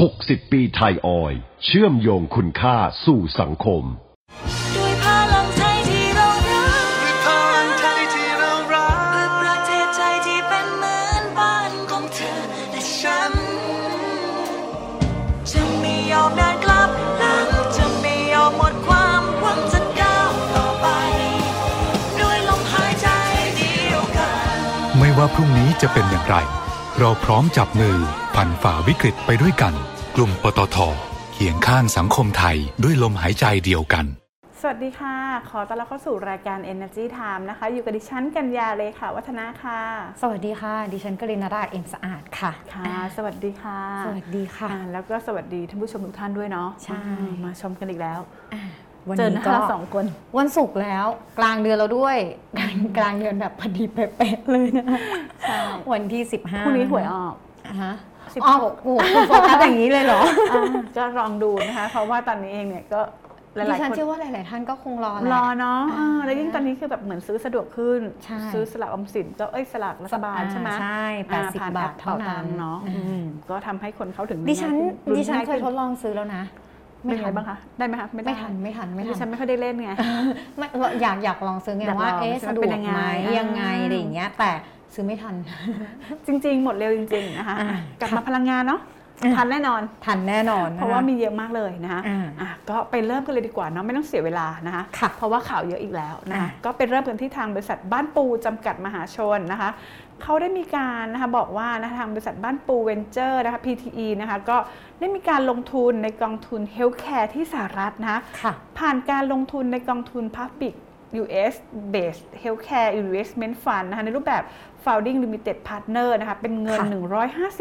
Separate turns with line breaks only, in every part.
60 ปีไทยออยล์เชื่อมโยงคุณค่าสู่สังคม
ด้วยพลังไทยที่เรารักด้วยพลังไทยที่เรารักเพื่อประเทศไทยที่เป็นเหมือนบ้านของเธอและฉัน จะไม่ยอมเดินกลับหลังจะไม่ยอมหมดความหวังจะก้าวต่อไป ด้วยลมหายใจเดียวกัน
ไม่ว่าพรุ่งนี้จะเป็นอย่างไร เราพร้อมจับมือ ผ่านฝ่าวิกฤตไปด้วยกัน กลุ่มปตทเคียงข้างสังคมไทยด้วยลมหายใจเดียวกัน
สวัสดีค่ะ ขอต้อนรับเข้าสู่รายการ Energy Time นะคะ อยู่กับดิฉันกัญญาเลยค่ะ วัฒนาค่ะ
สวัสดีค่ะ ดิฉันกรินาราชเอ็มสะอาดค่ะ
ค่ะ สวัสดีค่ะ
สวัสดีค่ะ
อ่าแล้วก็สวัสดีท่านผู้ชมทุกท่านด้วยเนาะ
ใช่
อืมมาชมกันอีกแล้ว
อะวัน
เจอห
นี้
น้า
ก็
เราสองคน
วันศุกร์แล้วกลางเดือนแล้วด้วยกลางเดือนแบบพอดีเป๊ะๆเลยนะ
ใช่
วันที่ 15
พรุ่งนี้หวยออก
อะฮะ
สิบ
อ๋อ
หก
โอ้โหคุณโฟกัสอย่างนี้เลยเหรอ
อ่าก็ลองดูนะคะ เพราะว่าตอนนี้เองเนี่ยก็ห
ดิ
ลาย
ฉัน
ๆคน
เชื่อว่าหลาย ๆ ท่านก็คงรอแหละ
รอเนาะ
อ่า
อ่าแล้วยิ่งตอนนี้คือแบบเหมือนซื้อสะดวกขึ้น
ใช่
ซื้อสลากออมสินก็เอ้ยสลากรัฐบาล
อ่า
ใช่ไหม
ใช่
อ่
80
ผ่น
บาท
แอป
เท่านั้น
ตังค์เนาะ
อ่า
อืมก็ทำให้คนเข้าถึง
ดิฉัน
ง่ายขึ้
ดิฉัน
ง่า
เคยทดลองซื้อแล้วนะ
เป็นไงบ้างคะได้ไหมคะ
ไม่
ด้
ทันไม่ทันไม่
ดิ
ทั
ฉั
น
นไม่ค่อยได้เล่นไง
ไม่อยากอยากลองซื้อไง
อยาก
ว่า
ลอง
เอ๊ะ
ใช่ไหม
สะดว
เป็
ก
นยัง
ไห
ไง
ม
อ่ายั
ยังไงอะไรอย่างเงี้ยแต่ ซื้อไม่ทัน
จริง ๆ หมดเร็วจริง ๆ นะคะ
อะ
กลับมาพลังงานเนาะ
อะ
ทันแน่นอน
ทันแน่นอน
เพราะว่ามีเยอะมากเลยนะคะ
อ่า
อะก็ไปเริ่มกันเลยดีกว่าเนาะไม่ต้องเสียเวลานะคะ
ค่ะ
เพราะว่าข่าวเยอะอีกแล้วนะคะ
อ่า
ก็ไปเริ่มกันที่ทางบริษัทบ้านปูจำกัดมหาชนนะคะเขาได้มีการนะคะบอกว่านะคะทางบริษัทบ้านปูเวนเจอร์นะคะ PTE นะคะก็ได้มีการลงทุนในกองทุน Healthcare ที่สหรัฐนะคะ
ค่ะ
ผ่านการลงทุนในกองทุน Public US Based Healthcare Investment Fund นะคะในรูปแบบ Founding Limited Partner นะคะเป็นเงิน
ค่ะ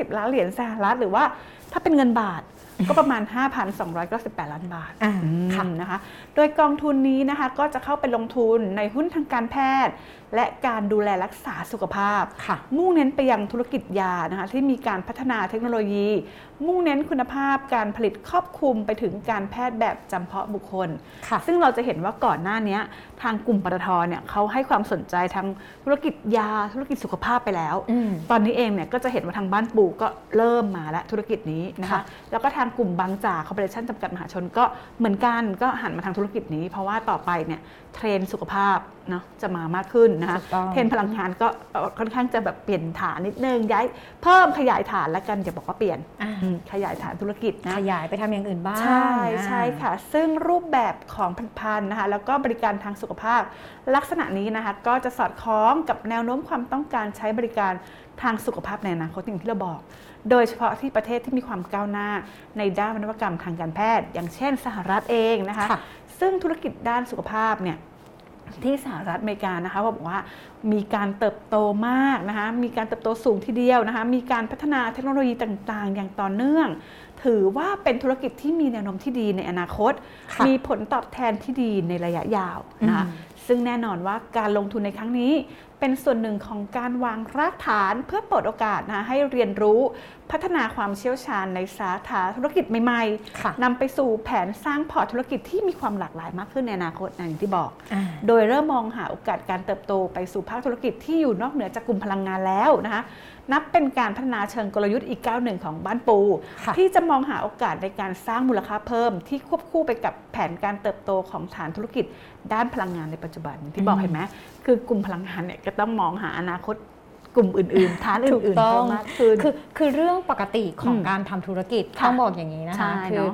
150 ล้านเหรียญสหรัฐ หรือว่าถ้าเป็นเงินบาทก็ประมาณ 5,298 ล้านบาท
อ่า
อืม
ค่ะ
นะคะโดยกองทุนนี้นะคะก็จะเข้าไปลงทุนในหุ้นทางการแพทย์ และการดูแลรักษาสุขภาพ
ค่ะ
มุ่งเน้นไปยังธุรกิจยานะคะที่มีการพัฒนาเทคโนโลยี มุ่งเน้นคุณภาพการผลิตครอบคลุมไปถึงการแพทย์แบบจำเพาะบุคคล
ค่ะ
ซึ่งเราจะเห็นว่าก่อนหน้านี้ทางกลุ่มปตทเนี่ยเขาให้ความสนใจทางธุรกิจยาธุรกิจสุขภาพไปแล้ว
อืม
ตอนนี้เองเนี่ยก็จะเห็นว่าทางบ้านปูก็เริ่มมาแล้วธุรกิจนี้นะคะ
ค่ะ
แล้วก็ทางกลุ่มบางจากคอร์ปอเรชั่นจำกัดมหาชนก็เหมือนกันก็หันมาทางธุรกิจนี้ เพราะว่าต่อไปเนี่ยเทรนด์สุขภาพเนาะจะมามากขึ้นนะคะ
ถูกต้อง
เทรนด์พลังงานก็เอ่อค่อนข้างจะแบบเปลี่ยนฐานนิดนึงย้ายเพิ่มขยายฐานแล้วกันอย่าบอกว่าเปลี่ยน
อ่า
อืมขยายฐานธุรกิจนะ
ขยายไปทำอย่างอื่นบ้าง
ใช่
อ่า
ใช่ค่ะ ซึ่งรูปแบบของผลิตภัณฑ์นะคะแล้วก็บริการทางสุขภาพ ลักษณะนี้นะคะก็จะสอดคล้องกับแนวโน้มความต้องการการใช้บริการทางสุขภาพในอนาคตอย่างที่เราบอก โดยเฉพาะที่ประเทศที่มีความก้าวหน้าในด้านนวัตกรรมทางการแพทย์ อย่างเช่นสหรัฐเองนะคะ
ค่ะ
ซึ่งธุรกิจด้านสุขภาพเนี่ยที่สหรัฐอเมริกานะคะบอกว่ามีการเติบโตมากนะคะมีการเติบโตสูงทีเดียวนะคะมีการพัฒนาเทคโนโลยีต่างๆ อย่างต่อเนื่อง ถือว่าเป็นธุรกิจที่มีแนวโน้มที่ดีในอนาคต
ค่ะ
มีผลตอบแทนที่ดีในระยะยาวนะคะ
อืม
ซึ่งแน่นอนว่าการลงทุนในครั้งนี้ เป็นส่วนหนึ่งของการวางรากฐานเพื่อเปิดโอกาสนะให้เรียนรู้ พัฒนาความเชี่ยวชาญในสาขาธุรกิจใหม่
ค่ะ
ๆนำไปสู่แผนสร้างพอร์ตธุรกิจที่มีความหลากหลายมากขึ้นในอนาคตนะอย่างที่บอก
อ่า
โดยเริ่มมองหาโอกาสการเติบโตไปสู่ภาคธุรกิจที่อยู่นอกเหนือจากกลุ่มพลังงานแล้วนะคะนับเป็นการพัฒนาเชิงกลยุทธ์อีกก้าวหนึ่งของบ้านปู
ค่ะ
ที่จะมองหาโอกาสในการสร้างมูลค่าเพิ่ม ที่ควบคู่ไปกับแผนการเติบโตของฐานธุรกิจด้านพลังงานในปัจจุบันอย่างที่บอกเห็นไหมคือกลุ่มพลังงานเนี่ยก็ต้องมองหาอนาคต กลุ่มอื่นๆฐาน
ถูก
อื่นๆ
ต้อ
เพิ่
ง
มมากขึ้น
คือคือเรื่องปกติของ
อืม
การทำธุรกิจ
ค่ะ
ต้องบอกอย่างนี้นะ
ใช่
คะคื
เน
อ
อะ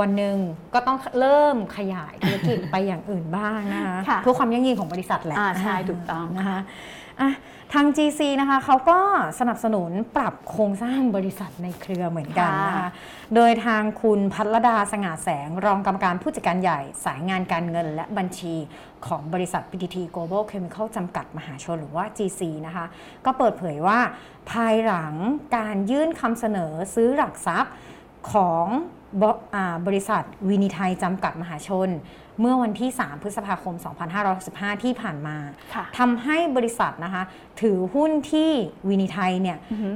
วันหนึ่งก็ต้องเริ่มขยายธุรกิจไปอย่างอื่นบ้างนะคะ
ค่ะ
เพื่อความยั่งยืนของบริษัทแหละ
อ่าใช่ถูกต้อง
นะคะ อะทาง GC นะคะเขาก็สนับสนุนปรับโครงสร้างบริษัทในเครือเหมือนกันนะคะ
ค่ะ
โดยทางคุณพัทรดาสง่าแสง รองกรรมการผู้จัดการใหญ่ สายงานการเงินและบัญชีของบริษัท PTT Global Chemical จำกัดมหาชนหรือว่า GC นะคะ ก็เปิดเผยว่าภายหลังการยื่นคำเสนอซื้อหลักทรัพย์ของบอาบริษัทวินิไทยจำกัดมหาชน เมื่อวันที่ 3 พฤษภาคม 2565 ที่ผ่านมา
ค่ะ
ทำให้บริษัทนะคะ ถือหุ้นที่วินิไทยเนี่ย
อือฮึ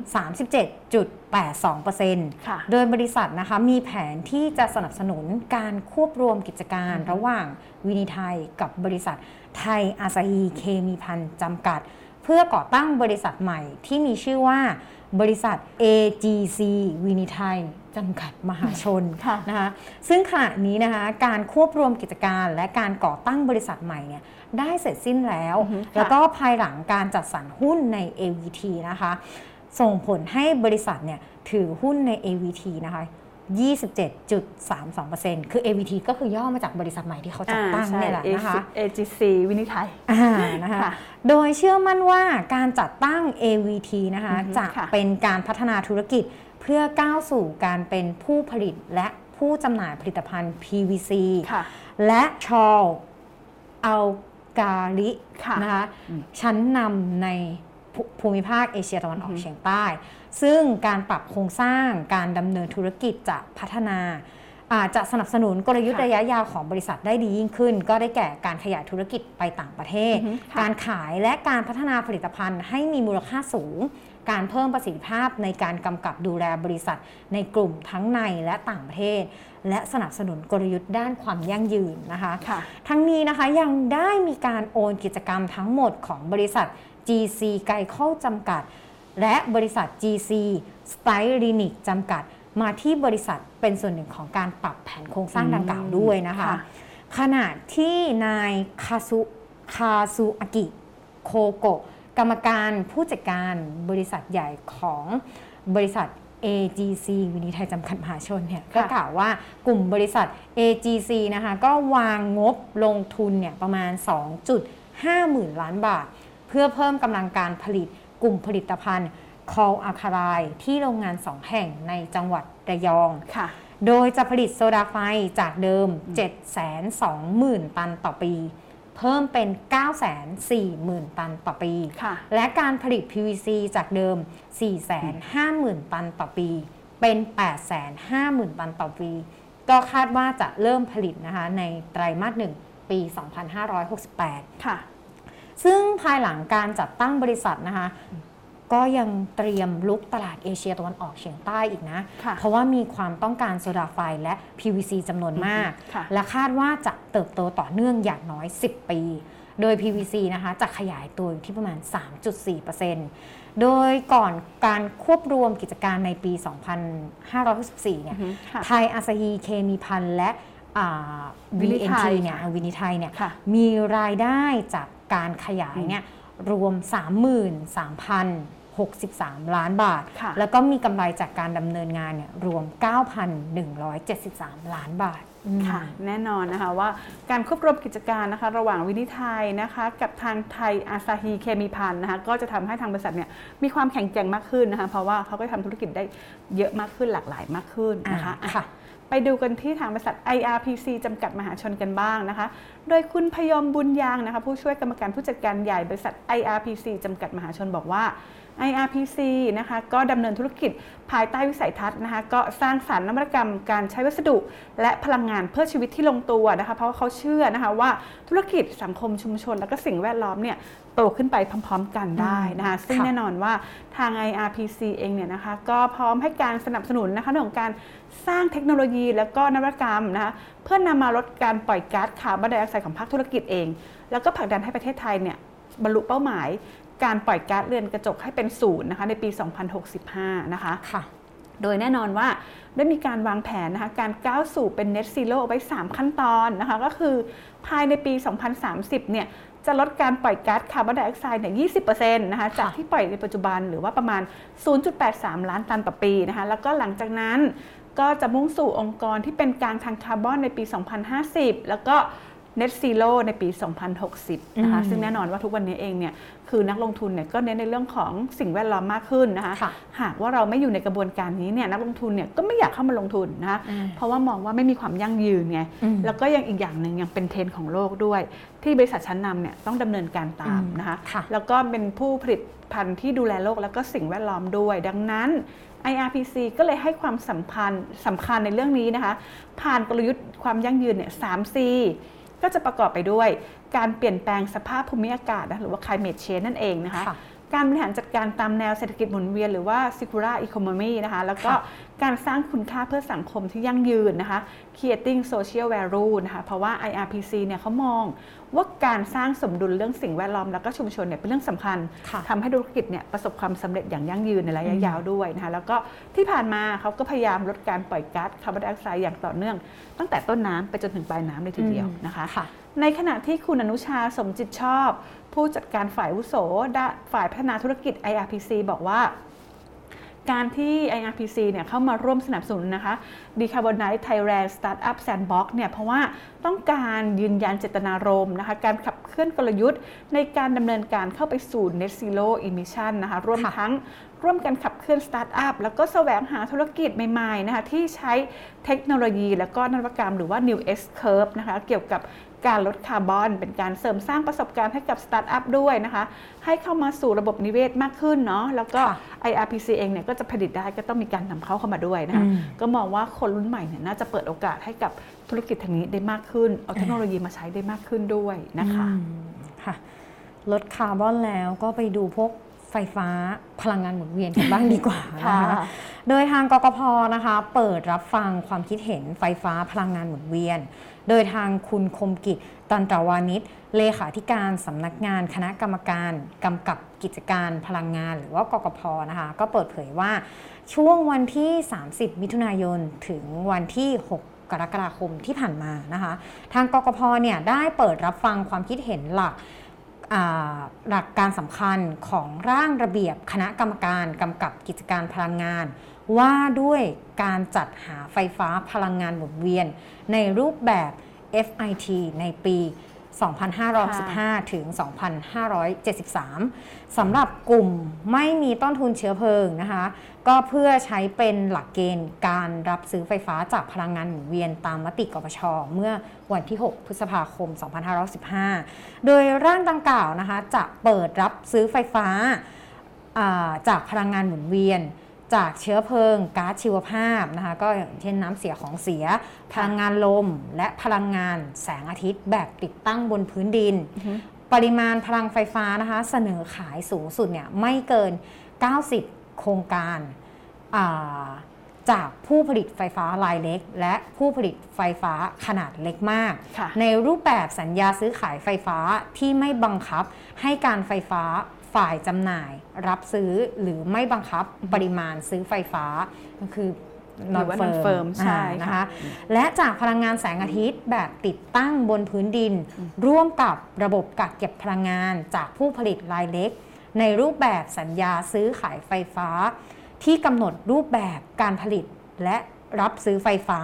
37.82%
ค่ะ
โดยบริษัทนะคะมีแผนที่จะสนับสนุนการควบรวมกิจการระหว่างวินิไทยกับบริษัทไทยอาซาฮีเคมีพันธ์จำกัด เพื่อก่อตั้งบริษัทใหม่ที่มีชื่อว่าบริษัท AGC วินิไทยจำกัดมหาชน
ค่ะ
นะคะซึ่งขณะนี้นะคะการควบรวมกิจการและการก่อตั้งบริษัทใหม่เนี่ยได้เสร็จสิ้นแล้ว
อือฮึค่ะ
แล้วก็ภายหลังการจัดสรรหุ้นใน AVT นะคะ ส่งผลให้บริษัทเนี่ยถือหุ้นใน AVT นะคะ 27.32%คือ AVT ก็คือย่อมาจากบริษัทใหม่ที่เขาจัดตั้ง
อ่าใช่
เนี่ยแหละนะคะ
AGC วินิไทย
อ่านะคะ
ค่ะ
โดยเชื่อมั่นว่าการจัดตั้ง AVT นะคะ
อือฮึ
จะ
ค่ะ
เป็นการพัฒนาธุรกิจเพื่อก้าวสู่การเป็นผู้ผลิตและผู้จำหน่ายผลิตภัณฑ์ PVC
ค่ะ
และชอลอัลกาลิ
ค่ะ
นะคะ
อืม
ชั้นนำในภูภูมิภาคเอเชียตะวันออก
อือฮึ
เฉียงใต้ ซึ่งการปรับโครงสร้างการดำเนินธุรกิจจะพัฒนาอาจจะสนับสนุนกลยุทธ์
ค่ะ
ระยะยาวของบริษัทได้ดียิ่งขึ้น ก็ได้แก่การขยายธุรกิจไปต่างประเทศ
อือฮึค่ะ
การขายและการพัฒนาผลิตภัณฑ์ให้มีมูลค่าสูง การเพิ่มประสิทธิภาพในการกำกับดูแลบริษัทในกลุ่มทั้งในและต่างประเทศ และสนับสนุนกลยุทธ์ด้านความยั่งยืนนะคะ
ค่ะ
ทั้งนี้นะคะยังได้มีการโอนกิจกรรมทั้งหมดของบริษัท GC ไกเข้าจำกัด และบริษัท GC s t y l i n i c จำกัด มาที่บริษัทเป็นส่วนหนึ่งของการปรับแผนโครงสร้างดังกล่าวด้วยนะคะ
ค่ะ
ขณะที่นายคาซุคาซูอากิโคโกะกรรมการผู้จัดการบริษัทใหญ่ของบริษัท AGC วินิไทยจำกัดมหาชนเนี่ยก็กล่าวว่ากลุ่มบริษัท AGC นะคะก็วางงบลงทุนเนี่ยประมาณ 2.5 หมื่นล้านบาท เพื่อเพิ่มกำลังการผลิต กลุ่มผลิตภัณฑ์คอลอะคารายที่โรงงาน2แห่งในจังหวัดระยอง
ค่ะ
โดยจะผลิตโซดาไฟจากเดิม 720,000 ตันต่อปี เพิ่มเป็น 940,000 ตันต่อปี
ค่ะ
และการผลิต PVC จากเดิม 450,000 ตันต่อปี เป็น 850,000 ตันต่อปี ก็คาดว่าจะเริ่มผลิตนะคะในไตรมาสหนึ่งปี 2568
ค่ะ
ซึ่งภายหลังการจัดตั้งบริษัทนะคะ ก็ยังเตรียมลุกตลาดเอเชียตะวันออกเฉียงใต้อีกนะ
ค่ะ
เพราะว่ามีความต้องการโซดาไฟและ PVC จำนวนมาก
ค่ะ
และคาดว่าจะเติบโตต่อเนื่องอย่างน้อย 10 ปี โดย PVC นะคะจะขยายตัวอยู่ที่ประมาณ 3.4%โดยก่อนการควบรวมกิจการในปี 2564 เนี่ย
อือฮึค่ะ
ไทยอาซาฮีเคมีพันธ์และอ่า
วินิไท
VNT
ย
เนี่ย
ค่ะ
วินิไทยเนี่ย
ค่ะ
มีรายได้จาก การขยายเนี่ยรวม 33,063 ล้านบาท
ค่ะ
แล้วก็มีกำไรจากการดำเนินงานเนี่ยรวม 9,173 ล้านบาทอืม
ค่ะแน่นอนนะคะว่าการควบรวมกิจการนะคะ ระหว่างวินิไทยนะคะกับทางไทยอาซาฮีเคมีพันนะคะก็จะทำให้ทางบริษัทเนี่ยมีความแข็งแกร่งมากขึ้นนะคะเพราะว่าเขาก็ทำธุรกิจได้เยอะมากขึ้นหลากหลายมากขึ้นนะคะ
อ่าค่ะ
ไปดูกันที่ทางบริษัท IRPC จำกัดมหาชนกันบ้างนะคะ โดยคุณพยอมบุญยางนะคะผู้ช่วยกรรมการผู้จัดการใหญ่บริษัท IRPC จำกัดมหาชนบอกว่า IRPC นะคะก็ดำเนินธุรกิจภายใต้วิสัยทัศน์นะคะก็สร้างสารรค์นวัตกรรมการใช้วัสดุ และพลังงานเพื่อชีวิตที่ลงตัวนะคะเพราะว่าเขาเชื่อนะคะว่าธุรกิจสังคมชุมชน และก็สิ่งแวดล้อมเนี่ยโตขึ้นไปพร้อม ๆ กันได้นะคะซึ่ง
ค่ะ
แน่นอนว่าทาง IRPC เองเนี่ยนะคะก็พร้อมให้การสนับสนุนนะคะเรื่องของการสร้างเทคโนโลยี และก็นวัตกรรมนะคะเพื่อนำมาลดการปล่อยก๊าซคาร์บอนไดออกไซด์ของภาคธุรกิจเอง แล้วก็ผลักดันให้ประเทศไทยเนี่ยบรรลุเป้าหมาย การปล่อยก๊าซเรือนกระจกให้เป็นศูนย์นะคะในปี 2065 นะคะ
ค่ะ
โดยแน่นอนว่าได้มีการวางแผนนะคะการก้าวสู่เป็น Net Zero ไว้ 3 ขั้นตอนนะคะก็คือภายในปี 2030 เนี่ยจะลดการปล่อยก๊าซคาร์บอนไดออกไซด์เนี่ย20%นะคะจากที่ปล่อยในปัจจุบันหรือว่าประมาณ 0.83 ล้านตันต่อปีนะคะแล้วก็หลังจากนั้นก็จะมุ่งสู่องค์กรที่เป็นกลางทางคาร์บอนในปี 2050 แล้วก็ Net Zero ในปี 2060 นะคะ
อืม
ซึ่งแน่นอนว่าทุกวันนี้เองเนี่ย คือนักลงทุนเนี่ยก็เน้นในเรื่องของสิ่งแวดล้อมมากขึ้นนะคะ
ค่ะ
หากว่าเราไม่อยู่ในกระบวนการนี้เนี่ย นักลงทุนเนี่ยก็ไม่อยากเข้ามาลงทุนนะคะ
อืม
เพราะว่ามองว่าไม่มีความยั่งยืนไง
อืม
แล้วก็ยังอีกอย่างหนึ่งยังเป็นเทรนด์ของโลกด้วย ที่บริษัทชั้นนำเนี่ยต้องดำเนินการตาม
อืม
นะคะ
ค่ะ
แล้วก็เป็นผู้ผลิตภัณฑ์ที่ดูแลโลกแล้วก็สิ่งแวดล้อมด้วย ดังนั้น IRPC ก็เลยให้ความสำคัญสำคัญในเรื่องนี้นะคะ ผ่านกลยุทธ์ความยั่งยืนเนี่ย 3C ก็จะประกอบไปด้วยการเปลี่ยนแปลงสภาพภูมิอากาศนะหรือว่า climate change นั่นเองนะคะ
ค่ะ
การบริหารจัดการตามแนวเศรษฐกิจหมุนเวียนหรือว่า circular economy นะคะ แล้วก็
ค่ะ
การสร้างคุณค่าเพื่อสังคมที่ยั่งยืนนะคะ creating social value นะคะ เพราะว่า IRPC เนี่ยเขามอง ว่าการสร้างสมดุลเรื่องสิ่งแวดล้อมแล้วก็ชุมชนเนี่ยเป็นเรื่องสำคัญ
ค่ะ
ทำให้ธุรกิจเนี่ยประสบความสำเร็จอย่างยั่งยืนในระยะยาวด้วยนะคะแล้วก็ที่ผ่านมาเขาก็พยายามลดการปล่อยก๊าซคาร์บอนไดออกไซด์อย่างต่อเนื่อง ตั้งแต่ต้นน้ำไปจนถึงปลายน้ำเลยทีเดียวนะคะ
ค่ะ
ในขณะที่คุณอนุชาสมจิตชอบ ผู้จัดการฝ่ายอาวุโสด้านฝ่ายพัฒนาธุรกิจ IRPC บอกว่า การที่ IRPC เนี่ยเข้ามาร่วมสนับสนุนนะคะ Decarbonize Thailand Startup Sandbox เนี่ยเพราะว่าต้องการยืนยันเจตนารมณ์นะคะการขับเคลื่อนกลยุทธ์ ในการดำเนินการเข้าไปสู่ Net Zero Emission นะคะร่วม
ค่ะ
ทั้งร่วมกันขับเคลื่อนสตาร์ทอัพแล้วก็แสวงหาธุรกิจใหม่ๆนะคะที่ใช้เทคโนโลยี แล้วก็นวัตกรรมหรือว่า New S Curve นะคะเกี่ยวกับ การลดคาร์บอน เป็นการเสริมสร้างประสบการณ์ให้กับสตาร์ทอัพด้วยนะคะ ให้เข้ามาสู่ระบบนิเวศมากขึ้นเนาะแล้วก็
ค่ะ
IRPC เองเนี่ยก็จะผลิตได้ก็ต้องมีการนำเข้าเข้ามาด้วยนะคะ
อืม
ก็มองว่าคนรุ่นใหม่เนี่ยน่าจะเปิดโอกาสให้กับธุรกิจทางนี้ได้มากขึ้น เอาเทคโนโลยีมาใช้ได้มากขึ้นด้วยนะคะ
อืมค่ะลดคาร์บอนแล้วก็ไปดูพวกไฟฟ้าพลังงานหมุนเวียนกันบ้างดีกว่านะคะ
ค่ะ
โดยทางกกพนะคะ เปิดรับฟังความคิดเห็นไฟฟ้าพลังงานหมุนเวียนโดยทางคุณคมกิจตันตราวานิชเลขาธิการสำนักงานคณะกรรมการกำกับกิจการพลังงานหรือว่ากกพนะคะ ก็เปิดเผยว่าช่วงวันที่ 30 มิถุนายนถึงวันที่ 6กรกฎาคมที่ผ่านมานะคะ ทางกกพเนี่ยได้เปิดรับฟังความคิดเห็นหลักหลักการสำคัญของร่างระเบียบคณะกรรมการกำกับกิจการพลังงาน ว่าด้วยการจัดหาไฟฟ้าพลังงานหมุนเวียน ในรูปแบบ FIT ในปี 2515 ถึง 2573 สำหรับกลุ่มไม่มีต้นทุนเชื้อเพลิงนะคะ ก็เพื่อใช้เป็นหลักเกณฑ์การรับซื้อไฟฟ้าจากพลังงานหมุนเวียนตามมติกปชเมื่อวันที่ 6 พฤษภาคม 2515 โดยร่างดังกล่าวนะคะจะเปิดรับซื้อไฟฟ้าาจากพลังงานหมุนเวียน จากเชื้อเพลิงก๊าซชีวภาพนะคะก็อย่างเช่นน้ำเสียของเสีย พลังงานลม และพลังงานแสงอาทิตย์แบบติดตั้งบนพื้นดิน ปริมาณพลังไฟฟ้านะคะเสนอขายสูงสุดเนี่ยไม่เกิน 90 โครงการอ่าจากผู้ผลิตไฟฟ้ารายเล็ก และผู้ผลิตไฟฟ้าขนาดเล็กมาก
ค่ะ
ในรูปแบบสัญญาซื้อขายไฟฟ้าที่ไม่บังคับให้การไฟฟ้า ฝ่ายจำหน่ายรับซื้อหรือไม่บังคับปริมาณซื้อไฟฟ้าก็คือ
หรือว่า non-firm ใช่
อ่านะ
ค่ะ
คะและจากพลังงานแสงอาทิตย์แบบติดตั้งบนพื้นดิน ร่วมกับระบบกักเก็บพลังงานจากผู้ผลิตรายเล็ก ในรูปแบบสัญญาซื้อขายไฟฟ้า ที่กำหนดรูปแบบการผลิตและรับซื้อไฟฟ้า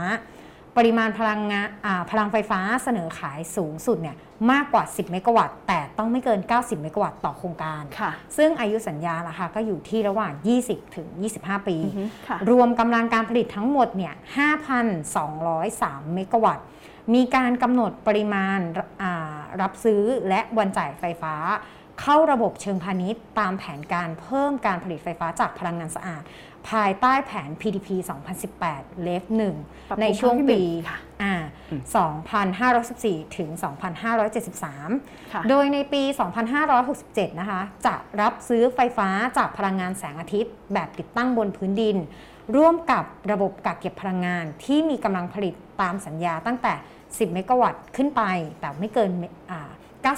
ปริมาณพลังงานอ่าพลังไฟฟ้าเสนอขายสูงสุดเนี่ยมากกว่า 10 เมกะวัตต์ แต่ต้องไม่เกิน 90 เมกะวัตต์ต่อโครงการ
ค่ะ
ซึ่งอายุสัญญาล่ะค่ะก็อยู่ที่ระหว่าง 20 ถึง 25 ปี
อือฮึค่ะ
รวมกำลังการผลิตทั้งหมดเนี่ย 5,203 เมกะวัตต์ มีการกำหนดปริมาณอ่ารับซื้อและวันจ่ายไฟฟ้าเข้าระบบเชิงพาณิชย์ ตามแผนการเพิ่มการผลิตไฟฟ้าจากพลังงานสะอาด ภายใต้แผน PDP 2018 เลฟ
ปรับปรุง
1ในช่วงปี
ครั้งที่หนึ่งค่ะ
อ่า2,514 ถึง 2,573
ค่ะ
โดยในปี 2567 นะคะ จะรับซื้อไฟฟ้าจากพลังงานแสงอาทิตย์ แบบติดตั้งบนพื้นดิน ร่วมกับระบบกักเก็บพลังงานที่มีกำลังผลิตตามสัญญาตั้งแต่ 10 เมกะวัตต์ขึ้นไป แต่ไม่เกินอ่า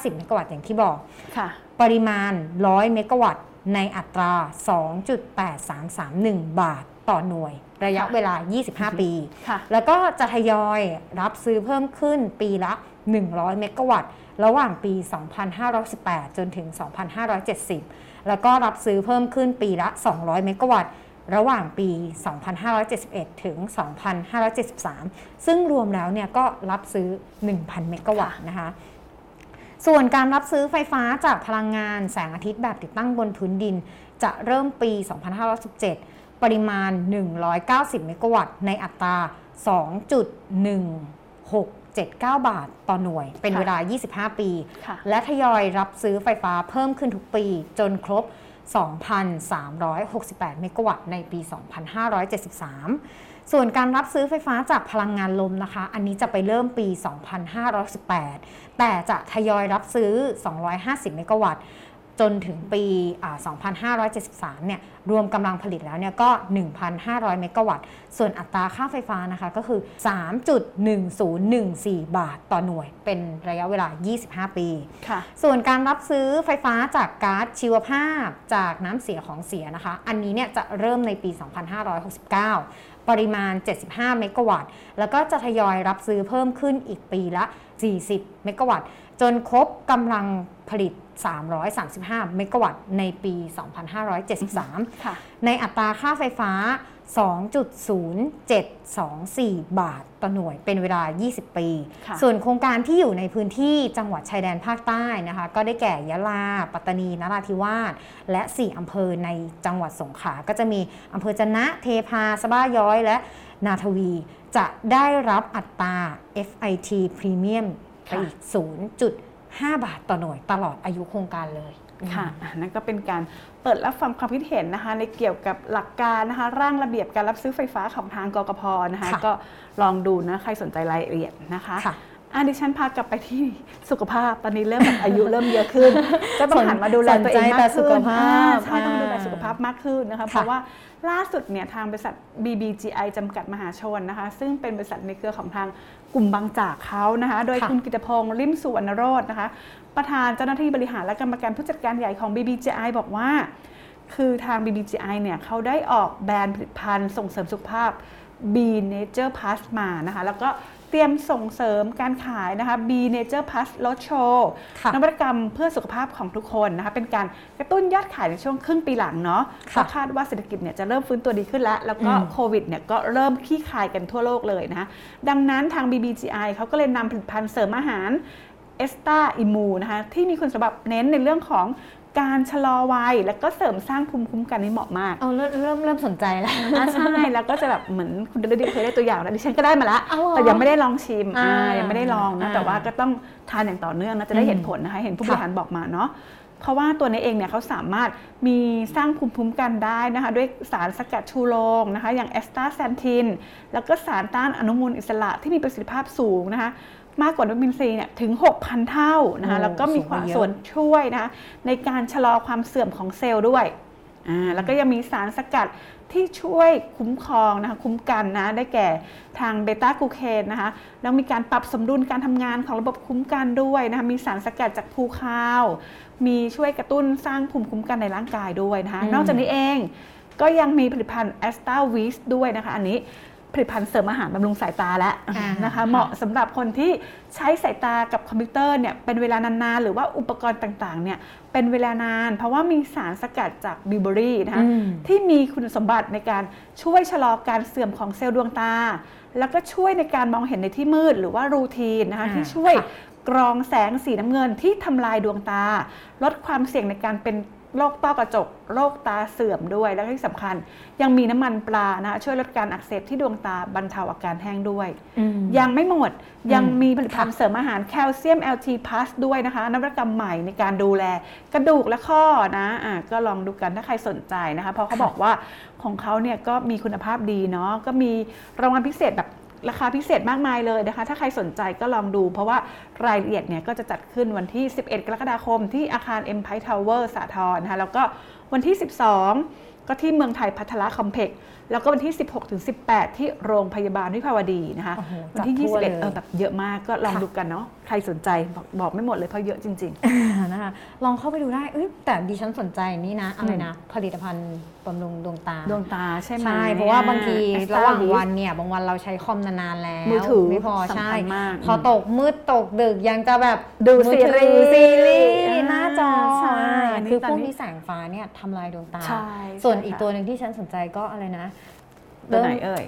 90 เมกะวัตต์อย่างที่บอก
ค่ะ
ปริมาณ 100 เมกะวัตต์ ในอัตรา 2.8331 บาทต่อหน่วย ระยะ
ค่ะ
เวลา 25 ปี
ค่ะ
แล้วก็จะทยอยรับซื้อเพิ่มขึ้นปีละ 100 เมกะวัตต์ ระหว่างปี 2518 จนถึง 2570 แล้วก็รับซื้อเพิ่มขึ้นปีละ 200 เมกะวัตต์ระหว่างปี 2571 ถึง 2573 ซึ่งรวมแล้วเนี่ยก็รับซื้อ 1,000 เมกะวัตต์นะคะ ส่วนการรับซื้อไฟฟ้าจากพลังงานแสงอาทิตย์แบบติดตั้งบนพื้นดิน จะเริ่มปี 2517 ปริมาณ 190 เมกะวัตต์ ในอัตรา 2.1679 บาทต่อหน่วย เป็น
ค่ะ
เวลา 25 ปี
ค่ะ
และทยอยรับซื้อไฟฟ้าเพิ่มขึ้นทุกปีจนครบ 2,368 เมกะวัตต์ในปี 2573 ส่วนการรับซื้อไฟฟ้าจากพลังงานลมนะคะ อันนี้จะไปเริ่มปี 2518 แต่จะทยอยรับซื้อ 250 เมกะวัตต์ จนถึงปีอ่า2573 เนี่ย รวมกำลังผลิตแล้วเนี่ยก็ 1,500 เมกะวัตต์ ส่วนอัตราค่าไฟฟ้านะคะก็คือ 3.1014 บาทต่อหน่วย เป็นระยะเวลา 25 ปี
ค่ะ
ส่วนการรับซื้อไฟฟ้าจากก๊าซชีวภาพจากน้ำเสียของเสียนะคะ อันนี้เนี่ยจะเริ่มในปี 2569 ปริมาณ 75 เมกะวัตต์ แล้วก็จะทยอยรับซื้อเพิ่มขึ้นอีกปีละ 40 เมกะวัตต์ จนครบกำลังผลิต 335 เมกะวัตต์ในปี 2573
ค่ะ
ในอัตราค่าไฟฟ้า 2.0724 บาทต่อหน่วยเป็นเวลา 20 ปี
ค่ะ
ส่วนโครงการที่อยู่ในพื้นที่จังหวัดชายแดนภาคใต้นะคะ ก็ได้แก่ยะลา ปัตตานี นราธิวาส และ 4 อำเภอในจังหวัดสงขลา ก็จะมีอำเภอจะนะ เทพาสะบ้าย้อย และนาทวี จะได้รับอัตรา FIT Premium ไปอีก 0.5บาทต่อหน่วยตลอดอายุโครงการเลย
ค่ะอะนั่นก็เป็นการเปิดรับฟังความคิดเห็นนะคะในเกี่ยวกับหลักการนะคะร่างระเบียบการรับซื้อไฟฟ้าของทางกกพนะคะ
ค่ะ
ก็ลองดูนะใครสนใจรายละเอียดนะคะ
ค่ะ
อะดิฉันพากลับไปที่สุขภาพตอนนี้เริ่มแบบอายุเริ่มเยอะขึ้น ก็ต้องหันมาดูแลตัวเองมาก
สนใจแต่สุ
ขึ้
ข
น
ภาพ
อ่าใช่ต้อง
อ่า
ดูแลสุขภาพมากขึ้นนะคะเพราะว่าล่าสุดเนี่ยทางบริษัท BBGI จำกัดมหาชนนะคะ ซึ่งเป็นบริษัทในเครือของทาง กลุ่มบางจากเขานะคะ โดย
ค่ะ
คุณกิตพงศ์ริมสุวรรณโรจน์นะคะ ประธานเจ้าหน้าที่บริหารและกรรมการผู้จัดการใหญ่ของ BBGI บอกว่า คือทาง BBGI เนี่ยเขาได้ออกแบรนด์ผลิตภัณฑ์ส่งเสริมสุขภาพ B Nature Plus มานะคะ แล้วก็ เตรียมส่งเสริมการขายนะคะ B Nature Plus ลดโชว์
ค่ะ
นวัตกรรมเพื่อสุขภาพของทุกคนนะคะ เป็นการกระตุ้นยอดขายในช่วงครึ่งปีหลังเนาะเพ
ค่ะ
ราะคาดว่าเศรษฐกิจเนี่ยจะเริ่มฟื้นตัวดีขึ้นแล้ว แล้วก็
อืม
โควิดเนี่ยก็เริ่มคลี่คลายกันทั่วโลกเลยนะคะดังนั้นทาง BBGI เขาก็เลยนำผลิตภัณฑ์เสริมอาหารเอสตาอิมูนะคะที่มีคุณสมบัติเน้นในเรื่องของ การชะลอวัยแล้วก็เสริมสร้างภูมิคุ้มกันให้เหมาะมาก
เอาเริ่มเริ่มเริ่มสนใจแล้ว
อ่าใช่แล้วก็จะแบบเหมือนคุณเดลดีเคยได้ตัวอย่างแล้วดิฉันก็ได้มาแล้ว
เอาเหรอ
แต่ยังไม่ได้ลองชิม
อ่า
อ่ายังไม่ได้ลองนะ
อ่า
แต่ว่าก็ต้องทานอย่างต่อเนื่องนะจะได้เห็น
อืม
ผลนะคะเห็นผู้บ
ค่ะ
ริหารบอกมาเนาะ เพราะว่าตัวนี้เองเนี่ยเขาสามารถมีสร้างภูมิคุ้มกันได้นะคะด้วยสารสกัดชูโรงนะคะอย่างแอสตาแซนทิน แล้วก็สารต้านอนุมูลอิสระที่มีประสิทธิภาพสูงนะคะมากกว่าวิตามินซีเนี่ยถึง 6,000 เท่านะคะ
โอ้
แล้วก็มีความ
สูงกว่าเยอะ
ส่วนช่วยนะคะในการชะลอความเสื่อมของเซลล์ด้วยอ่า แล้วก็ยังมีสารสกัดที่ช่วยคุ้มครองนะคะคุ้มกันนะได้แก่ทางเบต้ากลูแคนนะคะแล้วมีการปรับสมดุลการทำงานของระบบคุ้มกันด้วยนะคะมีสารสกัดจากภูข้าว มีช่วยกระตุ้นสร้างภูมิคุ้มกันในร่างกายด้วยนะคะ
อืม
นอกจากนี้เองก็ยังมีผลิตภัณฑ์แอสตาวิสด้วยนะคะ อันนี้ผ ลิตภัณฑ์เสริมอาหารบำรุงสายตาแล้ว
อ่า
นะคะเหมาะสำหรับคนที่ใช้สายตากับคอมพิวเตอร์เนี่ยเป็นเวลานานๆ หรือว่าอุปกรณ์ต่างๆเนี่ยเป็นเวลานาน เพราะว่ามีสารสกัดจากบิวเบอรี่นะคะ
อืม
ที่มีคุณสมบัติในการช่วยชะลอการเสื่อมของเซลล์ดวงตา แล้วก็ช่วยในการมองเห็นในที่มืด หรือว่ารูทีนนะคะ
อ่า
ที่ช่วย
ค่ะ
กรองแสงสีน้ำเงินที่ทำลายดวงตา ลดความเสี่ยงในการเป็น โรคต้อกระจก โรคตาเสื่อมด้วย และที่สำคัญ ยังมีน้ำมันปลานะคะช่วยลดการอักเสบที่ดวงตาบรรเทาอาการแห้งด้วย
อืม
ยังไม่หมด ยังมีผลิตภัณฑ์
ค่ะ
เสริมอาหารแคลเซียม LT Plus ด้วยนะคะ นวัตกรรมใหม่ในการดูแลกระดูกและข้อนะอะก็ลองดูกันถ้าใครสนใจนะคะ เพราะเขาบอกว่าของเขาเนี่ยก็มีคุณภาพดีเนาะ ก็มีรางวัลพิเศษแบบ ราคาพิเศษมากมายเลยนะคะ ถ้าใครสนใจก็ลองดู เพราะว่ารายละเอียดเนี่ยก็จะจัดขึ้นวันที่ 11 กรกฎาคมที่อาคาร Empire Tower สาทรนะคะแล้วก็วันที่ 12 ก็ที่เมืองไทยพัทละคอมเพล็กซ์แล้วก็วันที่ 16ถึง18 ที่โรงพยาบาลวิภาวดีนะคะ
โอ้โห
วันที่
จัดทั่วเลย
21 เออแบบเยอะมากก็ลอง
ค่ะ
ดูกันเนาะใครสนใจบอกบอกไม่หมดเลยเพราะเยอะจริง
นะคะลองเข้าไปดูได้เอ้ยแต่ดิฉันสนใจนี่นะอะไรนะ ผลิตภัณฑ์บำรุงดวงตา
ๆดวงตาใช่ไหม
ใช่เพราะว่าบางที
Astra
ระหว่าง
Lift
วันเนี่ยบางวันเราใช้คอมนานๆแล้ว
มือถือ
ไม่พอ
สำคัญ
ใช่
มาก
พอตกมืดตกดึกยังจะแบบ
ดู
มือ
ซี
ถือ
รีส์
ซีรีส์
อ่า
หน้าจอ
ใช่อันนี้
คือ
ตอน
พวก
นี้
นี้แสงฟ้าเนี่ยทำลายดวงตา
ใช่
ส่วน
ใช่
อีก
ค่ะ
ตัวหนึ่งที่ฉันสนใจก็อะไรนะ
ตัวไหนเอ่ย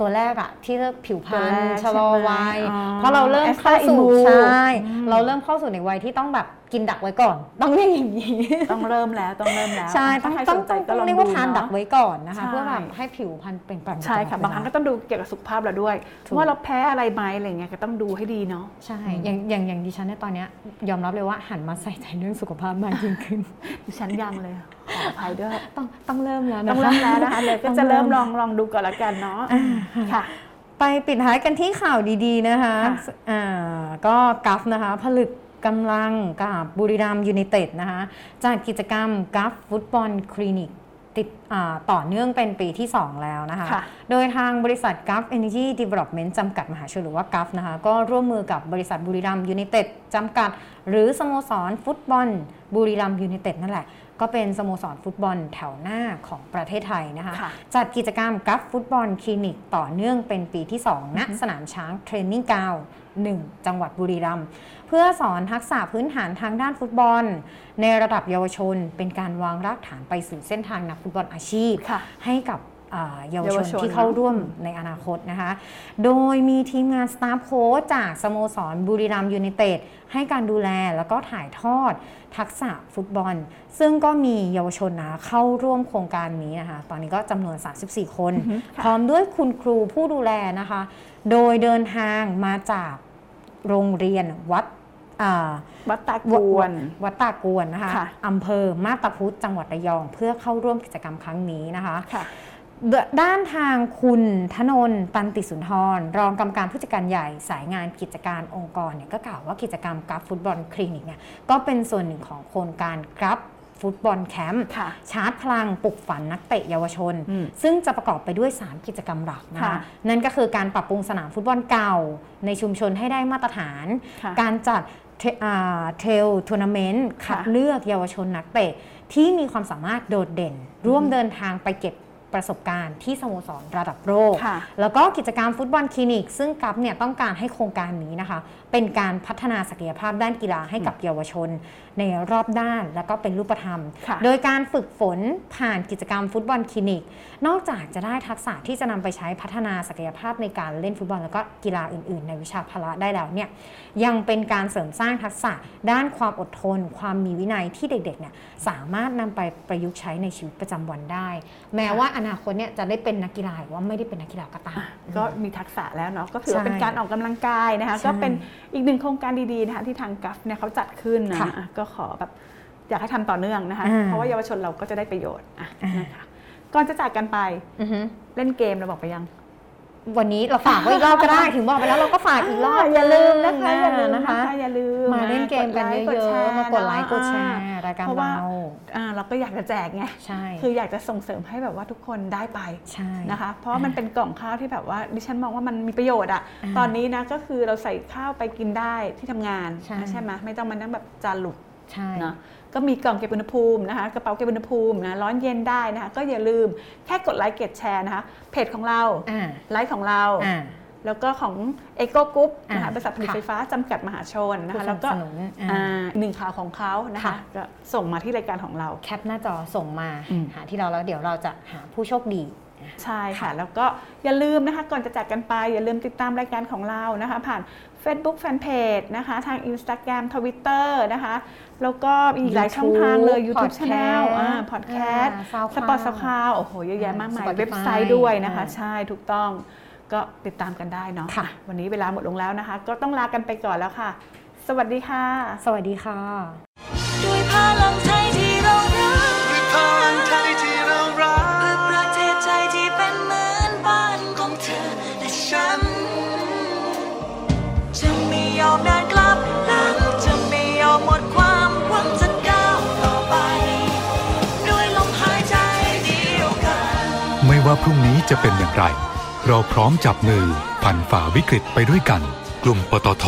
ตัวแรกอะที่เลือกผิวพร
ตัว
ร
แร
ณ
ก
ชะลอ
ใช่ไหม
วัย
อ๋อ
เพราะเราเริ่มเข้า
Astra
สู่
Immu
ใช่
อืม
เราเริ่มเข้าสู่ในวัยที่ต้องแบบ กินดักไว้ก่อน ต้องเรียกอย่างนี้
ต้องเริ่มแล้วต้องเริ่มแล้ว
ใช่ต้อง
ถ้าใคร
ต้อ
ส
ง
นใจ
ต้อง
ก็ลอง
เรียก
ดู
ว่าทาน
เนาะ
ดักไว้ก่อนนะคะ
ใช่
เพื่อแบบให้ผิวพรรณเปล่งปลั่ง
ใช่ค่ะ
ตลอด
บางครั้งก็ต้องดูเกี่ยวกับสุขภาพเราด้วย
ถูก
ว่าเราแพ้อะไรไหมอะไรเงี้ยก็ต้องดูให้ดีเนาะ
ใช่อย่างอย่างอย่างดิฉันเนี่ยตอนเนี้ยยอมรับเลยว่าหันมาใส่ใจเรื่องสุขภาพมากยิ่งขึ้น
ดิฉันยังเลยขออภัยด้วย
ต้องต้องเริ่มแล้วนะคะ
ต้องเริ่มแล้วนะคะเลยก็จะเริ่มลองลองดูก่อนละกันเนาะค่ะ
ไปปิดท้ายกันที่ข่าวดีๆนะคะ
ค่ะ
อ่าก็กัฟนะคะ ผลึก กำลังกับบุรีรัมย์ยูไนเต็ดนะคะจัดกิจกรรมกัฟฟุตบอลคลินิกติดอ่าต่อเนื่องเป็นปีที่ 2 แล้วนะคะ
ค่ะ
โดยทางบริษัท GULF Energy Development จำกัดมหาชนหรือว่า GULF นะคะ ก็ร่วมมือกับบริษัทบุรีรัมย์ยูไนเต็ดจำกัด หรือสโมสรฟุตบอลบุรีรัมย์ยูไนเต็ดนั่นแหละ ก็เป็นสโมสรฟุตบอลแถวหน้าของประเทศไทยนะคะ
ค่ะ
จัดกิจกรรม GULF ฟุตบอลคลินิกต่อเนื่องเป็นปีที่2ณสนามช้าง training ground 1จังหวัดบุรีรัมย์เพื่อสอนทักษะพื้นฐานทางด้านฟุตบอล ในระดับเยาวชน เป็นการวางรากฐานไปสู่เส้นทางนักฟุตบอลอาชีพ
ค่ะ
ให้กับอ่า เยาวชน
เยาวชน
ที่เข้า
เนอะ
ร่วมในอนาคตนะคะ โดยมีทีมงานสตาฟโค้ชจากสโมสรบุรีรัมย์ยูไนเต็ดให้การดูแลแล้วก็ถ่ายทอดทักษะฟุตบอล ซึ่งก็มีเยาวชนนะคะเข้าร่วมโครงการนี้นะคะ ตอนนี้ก็จำนวน 34 คน พร้อมด้วยคุณครูผู้ดูแลนะคะ โดยเดินทางมาจากโรงเรียนวัดอ่า
วัดตากวน
วัดตากวนนะคะ
ค่ะ
อำเภอมาตาพุธจังหวัดระยอง เพื่อเข้าร่วมกิจกรรมครั้งนี้นะคะ
ค่ะ
ดด้านทางคุณธนนท์ตันติสุนทร รองกรรมการผู้จัดการใหญ่สายงานกิจการองค์กรเนี่ยก็กล่าวว่ากิจกรรม GULF ฟุตบอลคลินิกเนี่ยก็เป็นส่วนหนึ่งของโครงการ GULF ฟุตบอลแคมป์
ค่ะ
ชาร์จพลังปลุกฝันนักเตะเยาวชน
อืม
ซึ่งจะประกอบไปด้วย 3 กิจกรรมหลักนะ
ค่ะ
คะนั่นก็คือการปรับปรุงสนามฟุตบอลเก่า ในชุมชนให้ได้มาตรฐาน
ค่ะ
การจัดเทอ่า trial ทัวร์นาเมนต์คัด
ค่ะ
เลือกเยาวชนนักเตะที่มีความสามารถโดดเด่น ร่วมเดินทางไปเก็บ ประสบการณ์ที่สโมสรระดับโลก
ค่ะ
แล้วก็กิจกรรมฟุตบอลคลินิก ซึ่งกัฟเนี่ยต้องการให้โครงการนี้นะคะเป็นการพัฒนาศักยภาพด้านกีฬาให้กับเยาวชน ในรอบด้านแล้วก็เป็นรูปธรรม
ค่ะ
โดยการฝึกฝนผ่านกิจกรรมฟุตบอลคลินิก นอกจากจะได้ทักษะที่จะนำไปใช้พัฒนาศักยภาพในการเล่นฟุตบอล แล้วก็กีฬาอื่น ๆ ในวิชาพละได้แล้วเนี่ยยังเป็นการเสริมสร้างทักษะด้านความอดทน ความมีวินัยที่เด็กๆเนี่ยสามารถนำไปประยุกต์ใช้ในชีวิตประจำวันได้ แม้ว่าอนาคตเนี่ยจะได้เป็นนักกีฬาหรือว่าไม่ได้เป็นนักกีฬาก็ตาม
ก็มีทักษะแล้วเนาะก็ถือว่า
ใช่
เป็นการออกกำลังกายนะคะ
ใช่
ก็เป็น อีกหนึ่งโครงการดีๆนะคะที่ทางกัฟเนี่ยเขาจัดขึ้นนะ
ค่ะ
อะก็ขอแบบอยากให้ทำต่อเนื่องนะคะ
อ่า
เพราะว่าเยาวชนเราก็จะได้ประโยชน์อะ
อ่าน
นะคะก่อนจะจากกันไป
อือฮึ
เล่นเกมเราบอกไปยัง
วันนี้เราฝากไว้อีกรอบก็ได้ ถึงบอกไปแล้วเราก็ฝากอีกรอบ
อย่าลืมนะคะอย่าลืม
นะ
นะคะคะอย่าลืม
มาเล่นเกมกันเย
กด
อะ
ไลค์
ๆมากดไลค์กดแชร์
อ่
รายการ
เพราะว่า
เรา
อ่าเราก็อยากจะแจกไง
ใช่
คืออยากจะส่งเสริมให้แบบว่าทุกคนได้ไป
ใช่
นะคะ เพราะว่ามันเป็นกล่องข้าวที่แบบว่าดิฉันมองว่ามันมีประโยชน์อะ
อ่า
ตอนนี้นะก็คือเราใส่ข้าวไปกินได้ที่ทำงาน
ใช่
ใช่ไหมไม่ต้องมานั่งแบบจานหลุด
ใช่
เนาะก็มีกล่องเก็บอุณหภูมินะคะกระเป๋าเก็บอุณหภูมินะร้อนเย็นได้นะคะก็อย่าลืมแค่กดไลค์กดแชร์นะคะเพจของเรา
อ่า
ไลฟ์ของเรา
อ่า
แล้วก็ของ e c o Group นะคะ
อ่า
บริษัทผลิต
ค่ะ
ไฟฟ้าจำกัดมหาชนนะคะ
ผู้
แล้วก็
สนับสนุนอ่า
อ่าหนึ่งข่าวของเขานะคะ
ค่ะ
ก็ส่งมาที่รายการของเรา
แคปหน้าจอส่งมา
อืม
หาที่เราแล้วเดี๋ยวเราจะหาผู้โชคดี
ใช่ค่ะ แล้วก็อย่าลืมนะคะก่อนจะจากกันไป อย่าลืมติดตามรายการของเรานะคะ ผ่าน Facebook Fanpage นะคะ ทาง Instagram Twitter นะคะ แล้วก็มีอีกหลายช่องทางเลย YouTube
Podcast
Channel อ่า Podcast
อ่า SoundCloud
สปอตสคาวโอ้โหเยอะแยะมากมาย
Spotify
เว็บไซต์ด้วยนะคะ
อ่า
ใช่ถูกต้องก็ติดตามกันได้เนาะ
ค่ะ
วันนี้เวลาหมดลงแล้วนะคะ ก็ต้องลากันไปก่อนแล้วค่ะ สวัสดีค่ะ
สวัสดีค่ะ
ว่าพรุ่งนี้จะเป็น
อย่างไร เราพร้อมจับมือผ่านฝ่าวิกฤตไปด้วยกัน กลุ่มปตท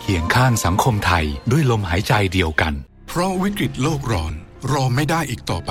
เขียงข้างสังคมไทยด้วยลมหายใจเดียวกัน
เพราะวิกฤตโลกร้อนรอไม่ได้อีกต่อไป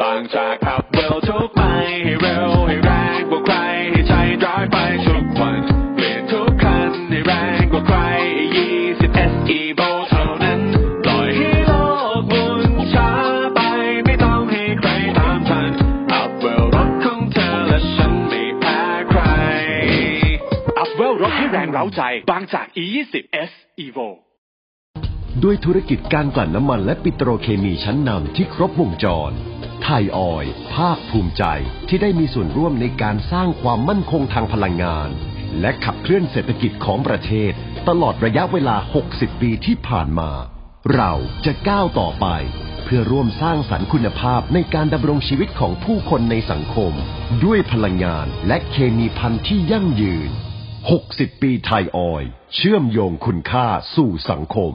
บางจากขับเร็วทุกไปให้เร็วให้แรงกว่าใครให้ใจร้ายไปทุกวันเปลี่ยนทุกคันให้แรงกว่าใคร20 SE v o เท่านั้นปล่อยให้โลกหมุนช้าไปไม่ต้องให้ใครตามทันอัพเวลรถของเธอและฉันไม่แพ้ใครอัพเวลรถให้แรงเร้าใจ บางจาก E20 S Evo
ด้วยธุรกิจการกลั่นน้ำมันและปิโตรเคมีชั้นนำที่ครบวงจร ไทยออยภาคภูมิใจที่ได้มีส่วนร่วมในการสร้างความมั่นคงทางพลังงาน และขับเคลื่อนเศรษฐกิจของประเทศ ตลอดระยะเวลา 60 ปีที่ผ่านมา เราจะก้าวต่อไป เพื่อร่วมสร้างสรรค์คุณภาพในการดำรงชีวิตของผู้คนในสังคม ด้วยพลังงานและเคมีพันธุ์ที่ยั่งยืน 60 ปีไทยออย เชื่อมโยงคุณค่าสู่สังคม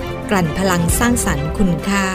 ลั่นพลังสร้างสรรค์คุณค่า